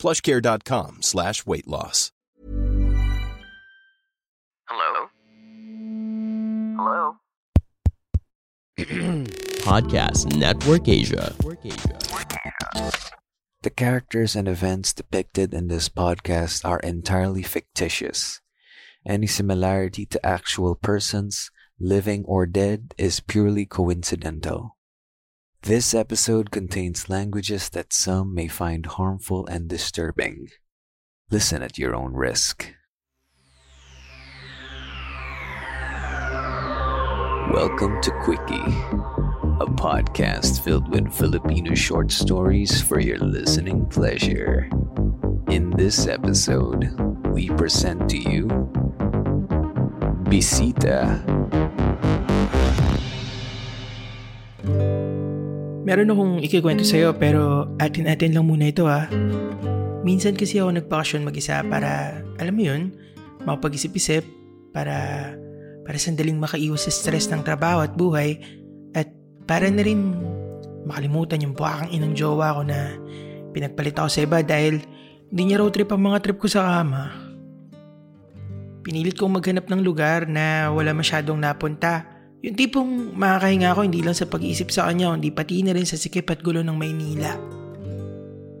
plushcare.com slash weight loss. Hello? Hello? Podcast Network Asia. The characters and events depicted in this podcast are entirely fictitious. Any similarity to actual persons, living or dead, is purely coincidental. This episode contains languages that some may find harmful and disturbing. Listen at your own risk. Welcome to Quickie, a podcast filled with Filipino short stories for your listening pleasure. In this episode, we present to you Bisita. Meron akong ikikwento sa'yo pero atin-atin lang muna ito ha. Minsan kasi ako nagbakasyon mag-isa para, alam mo yun, makapag-isip-isip para, para sandaling makaiwas sa stress ng trabaho at buhay at para na rin makalimutan yung buwakang inang jowa ko na pinagpalit ako sa iba dahil hindi niya road trip ang mga trip ko sa kama. Pinilit kong maghanap ng lugar na wala masyadong napunta yung tipong makakahinga ako hindi lang sa pag-iisip sa kanya, hindi pati na rin sa sikip at gulo ng Maynila.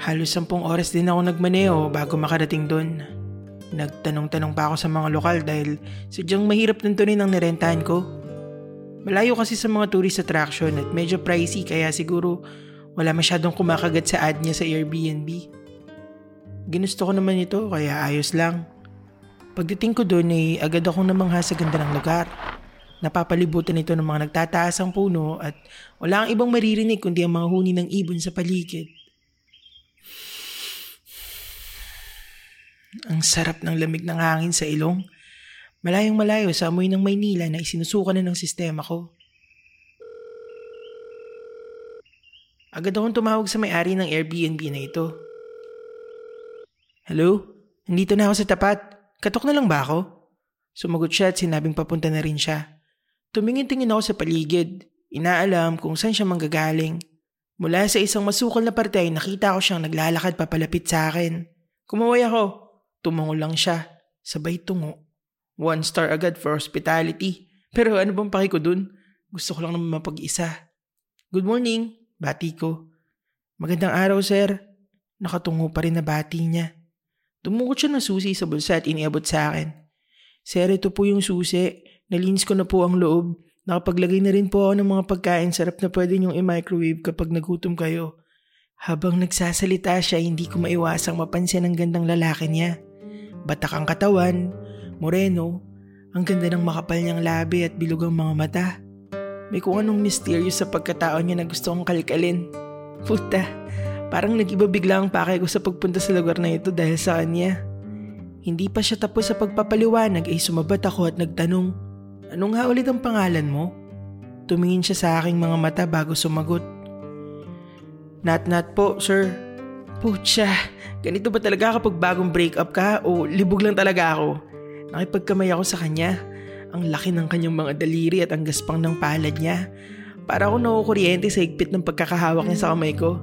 Halos sampung oras din ako nagmaneo bago makarating doon. Nagtanong-tanong pa ako sa mga lokal dahil sadyang mahirap ng tunin ang nirentahan ko. Malayo kasi sa mga tourist attraction at medyo pricey kaya siguro wala masyadong kumakagat sa ad niya sa Airbnb. Ginusto ko naman ito kaya ayos lang. Pagdating ko doon ay agad akong namangha sa ganda ng lugar. Napapalibutan ito ng mga nagtataas ang puno at wala ang ibang maririnig kundi ang mga huni ng ibon sa paligid. Ang sarap ng lamig ng hangin sa ilong. Malayong malayo sa amoy ng Maynila na isinusukan na ng sistema ko. Agad akong tumawag sa may-ari ng Airbnb na ito. Hello? Nandito na ako sa tapat. Katok na lang ba ako? Sumagot siya at sinabing papunta na rin siya. Tumingin-tingin ako sa paligid. Inaalam kung saan siya manggagaling. Mula sa isang masukal na parte ay nakita ko siyang naglalakad papalapit sa akin. Kumaway ako. Tumango lang siya. Sabay tungo. One star agad for hospitality. Pero ano bang paki ko dun? Gusto ko lang naman mapag-isa. Good morning, bati ko. Magandang araw, sir. Nakatungo pa rin na bati niya. Tumukot siya ng susi sa bulsa at iniabot sa akin. Sir, ito po yung susi. Nalinis ko na po ang loob. Nakapaglagay na rin po ako ng mga pagkain sarap na pwede niyong i-microwave kapag nagutom kayo. Habang nagsasalita siya, hindi ko maiwasang mapansin ang gandang lalaki niya. Batak ang katawan, moreno, ang ganda ng makapal niyang labi at bilog ang mga mata. May kung anong mysterious sa pagkatao niya na gusto kong kalkalin. Puta, parang nag-iba bigla ang pakay ko sa pagpunta sa lugar na ito dahil sa kanya. Hindi pa siya tapos sa pagpapaliwanag ay sumabat ako at nagtanong, Anong nga ulit ang pangalan mo? Tumingin siya sa aking mga mata bago sumagot. Nat-nat po, sir. Pucha, ganito ba talaga kapag bagong breakup ka o libog lang talaga ako? Nakipagkamay ako sa kanya. Ang laki ng kanyang mga daliri at ang gaspang ng palad niya. Para ako nakukuryente sa higpit ng pagkakahawak niya sa kamay ko.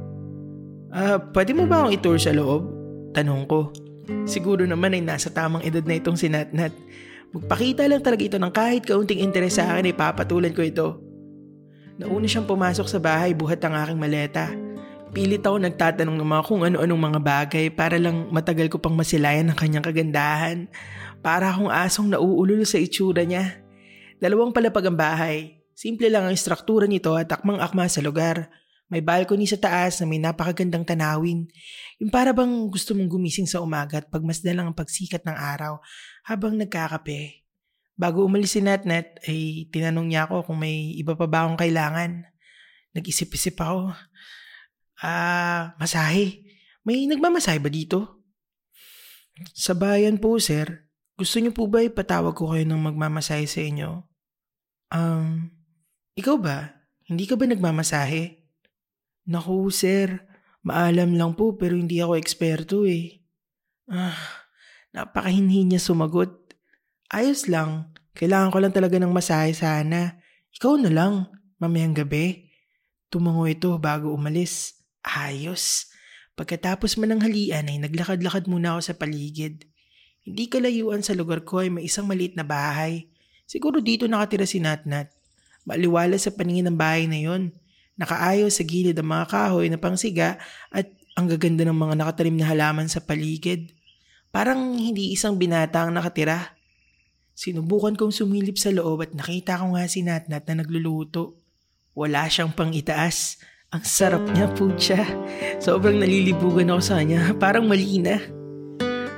Ah, uh, pwede mo ba akong itour sa loob? Tanong ko. Siguro naman ay nasa tamang edad na itong si Natnat. Magpakita lang talaga ito ng kahit kaunting interes sa akin ay papatulan ko ito. Nauna siyang pumasok sa bahay buhat ang aking maleta. Pilit ako nagtatanong ng mga kung ano-anong mga bagay para lang matagal ko pang masilayan ang kanyang kagandahan. Para akong asong nauulol sa itsura niya. Dalawang palapag ang bahay. Simple lang ang istruktura nito at akmang-akma sa lugar. May balcony sa taas na may napakagandang tanawin. Yung para bang gusto mong gumising sa umaga at pagmasdan lang ang pagsikat ng araw habang nagkakape. Bago umalis si Natnat ay tinanong niya ako kung may iba pa ba akong kailangan. Nag-isip-isip ako. Ah, masahe. May nagmamasahe ba dito? Sa bayan po, sir. Gusto niyo po ba ipatawag ko kayo ng magmamasahe sa inyo? Um, ikaw ba? Hindi ka ba nagmamasahe? Naku, sir. Maalam lang po pero hindi ako eksperto eh. Ah, napakahinhi niya sumagot. Ayos lang. Kailangan ko lang talaga ng masahe sana. Ikaw na lang, mamayang gabi. Tumango ito bago umalis. Ayos. Pagkatapos man ng halian ay naglakad-lakad muna ako sa paligid. Hindi kalayuan sa lugar ko ay may isang maliit na bahay. Siguro dito nakatira si Natnat. Maliwala sa paningin ng bahay na yon. Nakaayos sa gilid ang mga kahoy na pangsiga at ang gaganda ng mga nakatalim na halaman sa paligid. Parang hindi isang binata ang nakatira. Sinubukan kong sumilip sa loob at nakita ko nga si Natnat na nagluluto. Wala siyang pang itaas. Ang sarap niya, putya. Sobrang nalilibugan ako sa kanya. Parang mali na.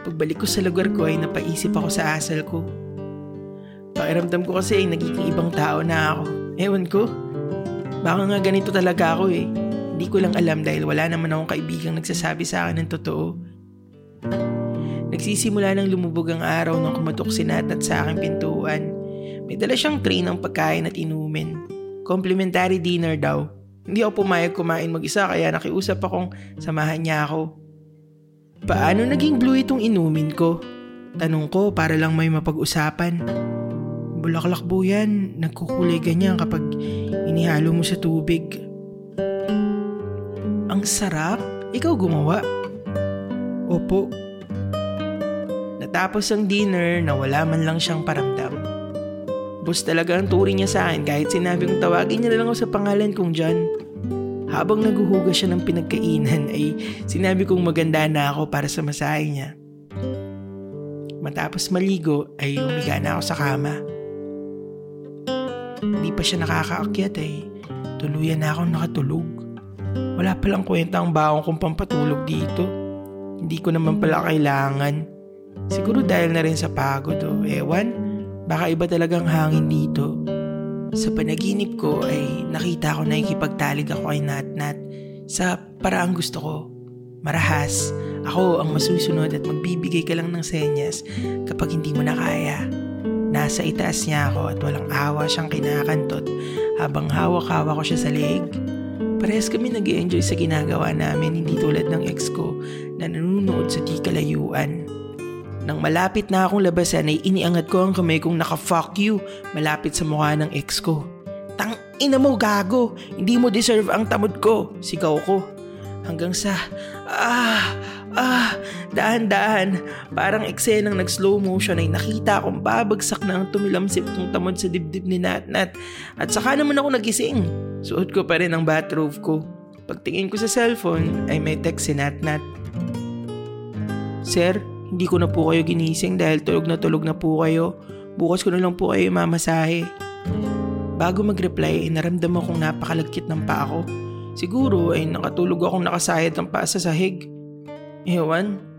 Pagbalik ko sa lugar ko ay napaisip ako sa asal ko. Pakiramdam ko kasi ay nagiging ibang tao na ako. Ewan ko. Baka nga ganito talaga ako eh. Hindi ko lang alam dahil wala naman akong kaibigang nagsasabi sa akin ng totoo. Nagsisimula nang lumubog ang araw nang kumatok si Nat at sa aking pintuan. May dala siyang tray ng pagkain at inumin. Complimentary dinner daw. Hindi ako pumayag kumain mag-isa kaya nakiusap akong samahan niya ako. Paano naging blue itong inumin ko? Tanong ko para lang may mapag-usapan. Bulaklak po yan, nagkukulay ganyan kapag inihalo mo sa tubig. Ang sarap? Ikaw gumawa? Opo. Natapos ang dinner na wala man lang siyang paramdam. Boss talaga ang turing niya sa akin kahit sinabi kong tawagin niya lang ako sa pangalan kong John. Habang naguhugas siya ng pinagkainan ay sinabi kong maganda na ako para sa masahe niya. Matapos maligo ay humiga na ako sa kama. Siya nakakaakyat ay tuluyan na akong nakatulog. Wala palang kwenta ang baong kong pampatulog dito. Hindi ko naman pala kailangan. Siguro dahil na rin sa pagod o ewan. Baka iba talagang hangin dito. Sa panaginip ko ay nakita ko na ikipagtalig ako kay Natnat sa paraang gusto ko. Marahas, ako ang masusunod at magbibigay ka lang ng senyas kapag hindi mo na kaya. Nasa itaas niya ako at walang awa siyang kinakantot habang hawak-hawak ko siya sa leeg. Parehas kami nag enjoy sa ginagawa namin hindi tulad ng ex ko na nanonood sa di kalayuan. Nang malapit na akong labasan ay iniangat ko ang kamay kong naka-fuck you malapit sa mukha ng ex ko. Tang ina mo gago, hindi mo deserve ang tamod ko, sigaw ko. Hanggang sa, ah, ah, daan-daan, parang eksenang nag-slow motion ay nakita akong babagsak na ang tumilamsip kong tamod sa dibdib ni Natnat. At saka naman ako nagising. Suot ko pa rin ang bathrobe ko. Pagtingin ko sa cellphone ay may text si Natnat. Sir, hindi ko na po kayo ginising dahil tulog na tulog na po kayo. Bukas ko na lang po kayo mamasahe. Bago mag-reply, naramdaman kong napakalagkit ng pa ako. Siguro ay nakatulog akong nakasayad ng paa sa sahig. Ewan.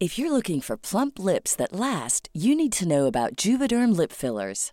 If you're looking for plump lips that last, you need to know about Juvederm lip fillers.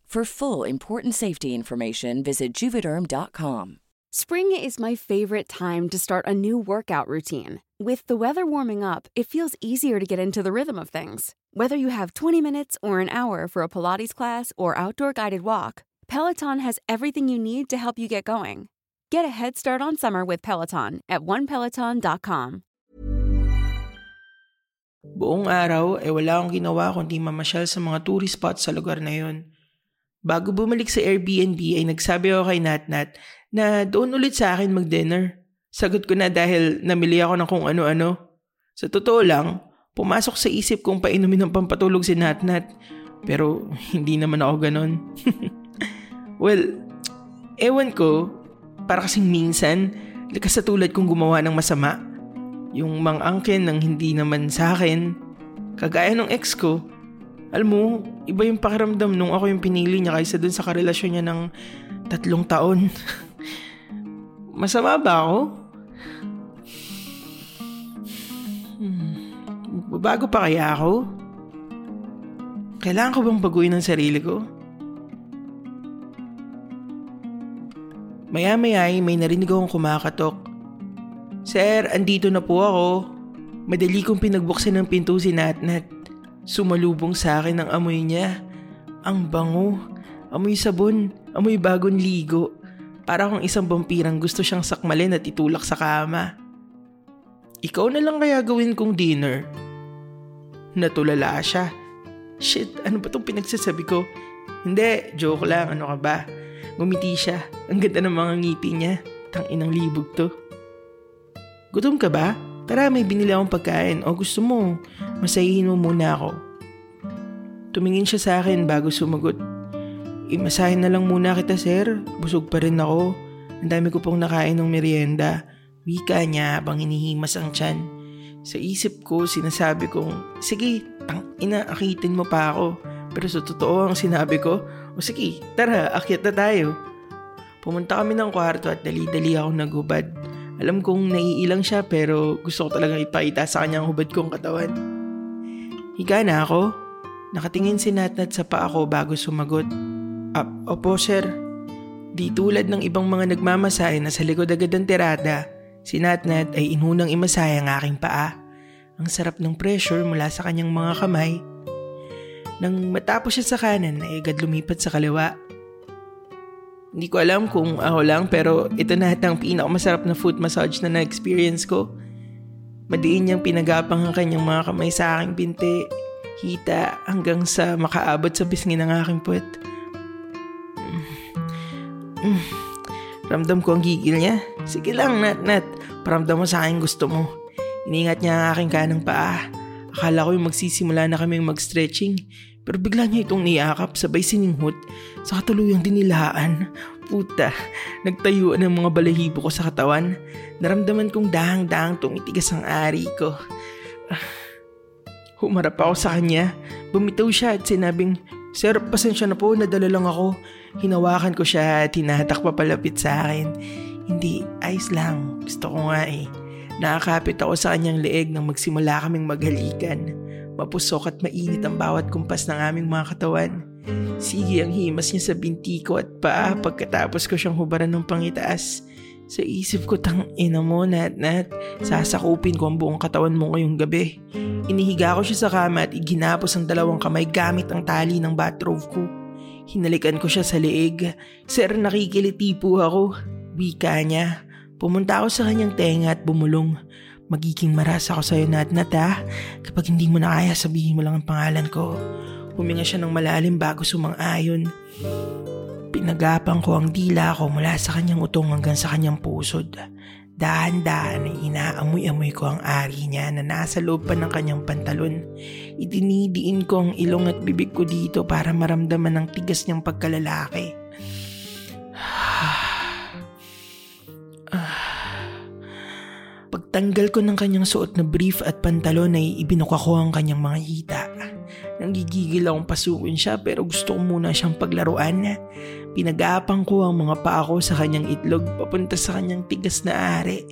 For full important safety information, visit juvederm.com. Spring is my favorite time to start a new workout routine. With the weather warming up, it feels easier to get into the rhythm of things. Whether you have 20 minutes or an hour for a Pilates class or outdoor guided walk, Peloton has everything you need to help you get going. Get a head start on summer with Peloton at onepeloton.com. Buong araw ay wala akong ginawa kundi mamasyal sa mga tourist spots sa lugar na yon. Bago bumalik sa Airbnb ay nagsabi ako kay Natnat na doon ulit sa akin mag-dinner. Sagot ko na dahil namili ako ng kung ano-ano. Sa totoo lang, pumasok sa isip kong painumin ng pampatulog si Natnat. Pero hindi naman ako ganon. well, ewan ko, para kasing minsan, likas sa tulad kong gumawa ng masama. Yung mang-angkin ng hindi naman sa akin, kagaya ng ex ko, alam mo, iba yung pakiramdam nung ako yung pinili niya kaysa dun sa karelasyon niya ng tatlong taon. Masama ba ako? Hmm. Bago pa kaya ako? Kailangan ko bang baguhin ang sarili ko? Maya-maya ay may narinig akong kumakatok. Sir, andito na po ako. Madali kong pinagbuksan ng pinto si Natnat. Sumalubong sa akin ang amoy niya. Ang bango. Amoy sabon. Amoy bagong ligo. Para akong isang vampirang gusto siyang sakmalin at itulak sa kama. Ikaw na lang kaya gawin kong dinner. Natulala siya. Shit, ano ba itong pinagsasabi ko? Hindi, joke lang, ano ka ba? Ngumiti siya. Ang ganda ng mga ngiti niya. Tang inang libog to. Gutom ka ba? Tara, may binili akong pagkain. O gusto mo, masahihin mo muna ako. Tumingin siya sa akin bago sumagot. Imasahin na lang muna kita, sir. Busog pa rin ako. Ang dami ko pong nakain ng merienda. Wika niya habang inihimas ang tiyan. Sa isip ko, sinasabi kong, sige, tang ina, akitin mo pa ako. Pero sa totoo ang sinabi ko, o sige, tara, akyat na tayo. Pumunta kami ng kwarto at dali-dali ako nagubad. Alam kong naiilang siya pero gusto ko talagang ipakita sa kanya ang hubad kong katawan. Higa na ako. Nakatingin si Natnat sa paa ko bago sumagot. Ah, opo sir. Di tulad ng ibang mga nagmamasahe na sa likod agad ng tirada, si Natnat ay inunang imasaya ang aking paa. Ang sarap ng pressure mula sa kanyang mga kamay nang matapos siya sa kanan ay agad lumipat sa kaliwa. Hindi ko alam kung ako lang pero ito na ang pinakamasarap na foot massage na na-experience ko. Madiin niyang pinagapang ang kanyang mga kamay sa aking binti, hita hanggang sa makaabot sa pisngi ng aking puwet. Mm. Mm. Ramdam ko ang gigil niya. Sige lang, Nat, Nat. Paramdam mo sa akin gusto mo. Iningat niya ang aking kanang paa. Akala ko yung magsisimula na kaming mag-stretching pero bigla niya itong niyakap sabay sininghot sa katuluyang dinilaan. Puta, nagtayuan ang mga balahibo ko sa katawan. Naramdaman kong dahang-dahang tumitigas ang ari ko. Ah, humarap ako sa kanya. Bumitaw siya at sinabing, Sir, pasensya na po, nadala lang ako. Hinawakan ko siya at hinahatak pa palapit sa akin. Hindi, ayos lang. Gusto ko nga eh. Nakakapit ako sa kanyang leeg nang magsimula kaming maghalikan. Mapusok at mainit ang bawat kumpas ng aming mga katawan. Sige ang himas niya sa binti ko at paa pagkatapos ko siyang hubaran ng pangitaas. Sa isip ko tang ina mo nat nat, sasakupin ko ang buong katawan mo ngayong gabi. Inihiga ko siya sa kama at iginapos ang dalawang kamay gamit ang tali ng bathrobe ko. Hinalikan ko siya sa leeg. Sir, nakikiliti po ako. Wika niya. Pumunta ako sa kanyang tenga at bumulong. Magiging maras ako sa'yo nat nat ha. Kapag hindi mo na kaya sabihin mo lang ang pangalan ko. Huminga siya ng malalim bago sumang-ayon. Pinagapang ko ang dila ko mula sa kanyang utong hanggang sa kanyang pusod. Dahan-dahan ay inaamoy-amoy ko ang ari niya na nasa loob pa ng kanyang pantalon. Idinidiin ko ang ilong at bibig ko dito para maramdaman ang tigas niyang pagkalalaki. Pagtanggal ko ng kanyang suot na brief at pantalon ay ibinuka ko ang kanyang mga hita. Nanggigigil akong pasukin siya pero gusto ko muna siyang paglaruan. Pinagapang ko ang mga paa ko sa kanyang itlog papunta sa kanyang tigas na ari.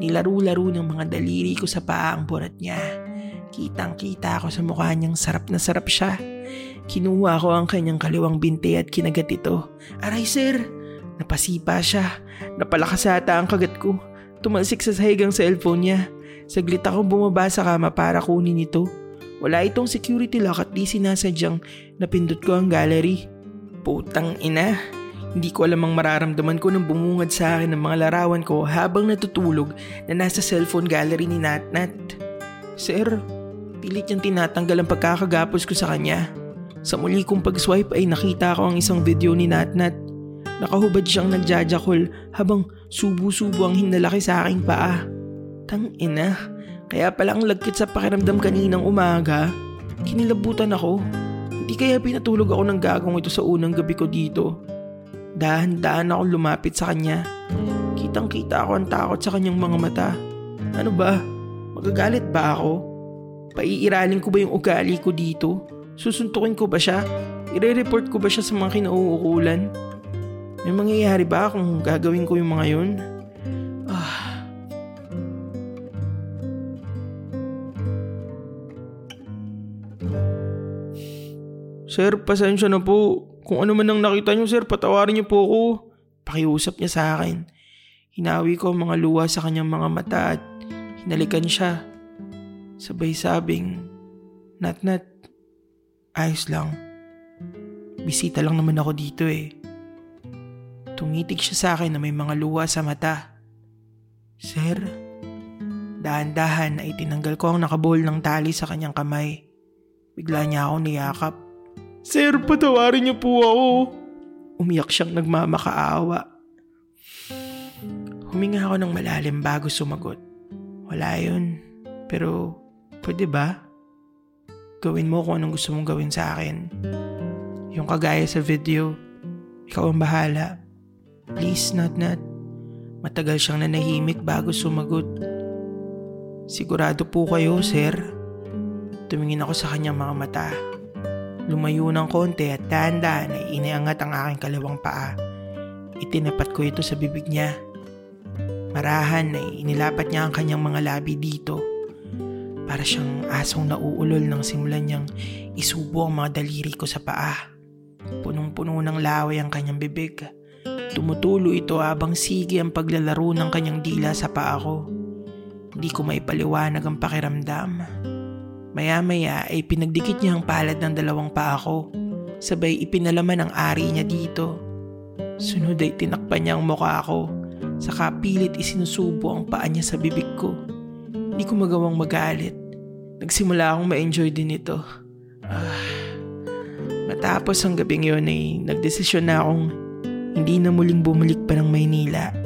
Nilaro-laro ng mga daliri ko sa paa ang burat niya. Kitang kita ako sa mukha niyang sarap na sarap siya. Kinuha ko ang kanyang kaliwang binti at kinagat ito. Aray sir, Napasipa siya. Napalakas ata ang kagat ko. Tumalsik sa sahig ang cellphone niya. Saglit ako bumaba sa kama para kunin ito. Wala itong security lock at di sinasadyang napindot ko ang gallery. Putang ina. Hindi ko alam ang mararamdaman ko nang bumungad sa akin ng mga larawan ko habang natutulog na nasa cellphone gallery ni Natnat. Sir, pilit niyang tinatanggal ang pagkakagapos ko sa kanya. Sa muli kong pag-swipe ay nakita ko ang isang video ni Natnat. Nakahubad siyang nagjajakol habang subo-subo ang hinalaki sa aking paa. Tang ina, kaya pala ang lagkit sa pakiramdam kaninang umaga. Kinilabutan ako. Hindi kaya pinatulog ako ng gagong ito sa unang gabi ko dito. Dahan-dahan ako lumapit sa kanya. Kitang-kita ako ang takot sa kanyang mga mata. Ano ba? Magagalit ba ako? Paiiralin ko ba yung ugali ko dito? Susuntukin ko ba siya? Ire-report ko ba siya sa mga kinauukulan? May mangyayari ba kung gagawin ko yung mga yun? Sir, pasensya na po. Kung ano man ang nakita niyo, sir, patawarin niyo po ako. Pakiusap niya sa akin. Hinawi ko ang mga luha sa kanyang mga mata at hinalikan siya. Sabay sabing, Nat, Nat, ayos lang. Bisita lang naman ako dito eh. Tungitig siya sa akin na may mga luha sa mata. Sir, dahan-dahan ay tinanggal ko ang nakabuhol ng tali sa kanyang kamay. Bigla niya ako niyakap. Sir, patawarin niyo po ako. Umiyak siyang nagmamakaawa. Huminga ako ng malalim bago sumagot. Wala yun. Pero, pwede ba? Gawin mo kung anong gusto mong gawin sa akin. Yung kagaya sa video, ikaw ang bahala. Please, Nat Nat. Matagal siyang nanahimik bago sumagot. Sigurado po kayo, sir. Tumingin ako sa kanyang mga mata. Lumayo ng konti at dahan-dahan ay iniangat ang aking kalawang paa. Itinapat ko ito sa bibig niya. Marahan ay inilapat niya ang kanyang mga labi dito. Para siyang asong nauulol nang simulan niyang isubo ang mga daliri ko sa paa. Punong-puno ng laway ang kanyang bibig. Tumutulo ito habang sige ang paglalaro ng kanyang dila sa paa ko. Hindi ko maipaliwanag ang pakiramdam. Maya-maya ay pinagdikit niya ang palad ng dalawang paa ko. Sabay ipinalaman ang ari niya dito. Sunod ay tinakpan niya ang mukha ko. Saka pilit isinusubo ang paa niya sa bibig ko. Hindi ko magawang magalit. Nagsimula akong ma-enjoy din ito. Ah. Matapos ang gabing yun ay nagdesisyon na akong hindi na muling bumalik pa ng Maynila.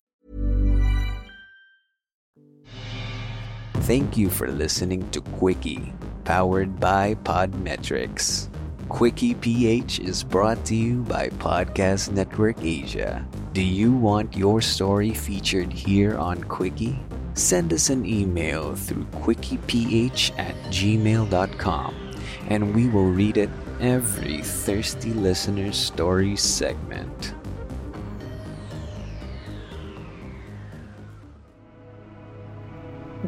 Thank you for listening to Quickie, powered by Podmetrics. Quickie PH is brought to you by Podcast Network Asia. Do you want your story featured here on Quickie? Send us an email through quickieph at gmail.com and we will read it every Thirsty Listener Story segment.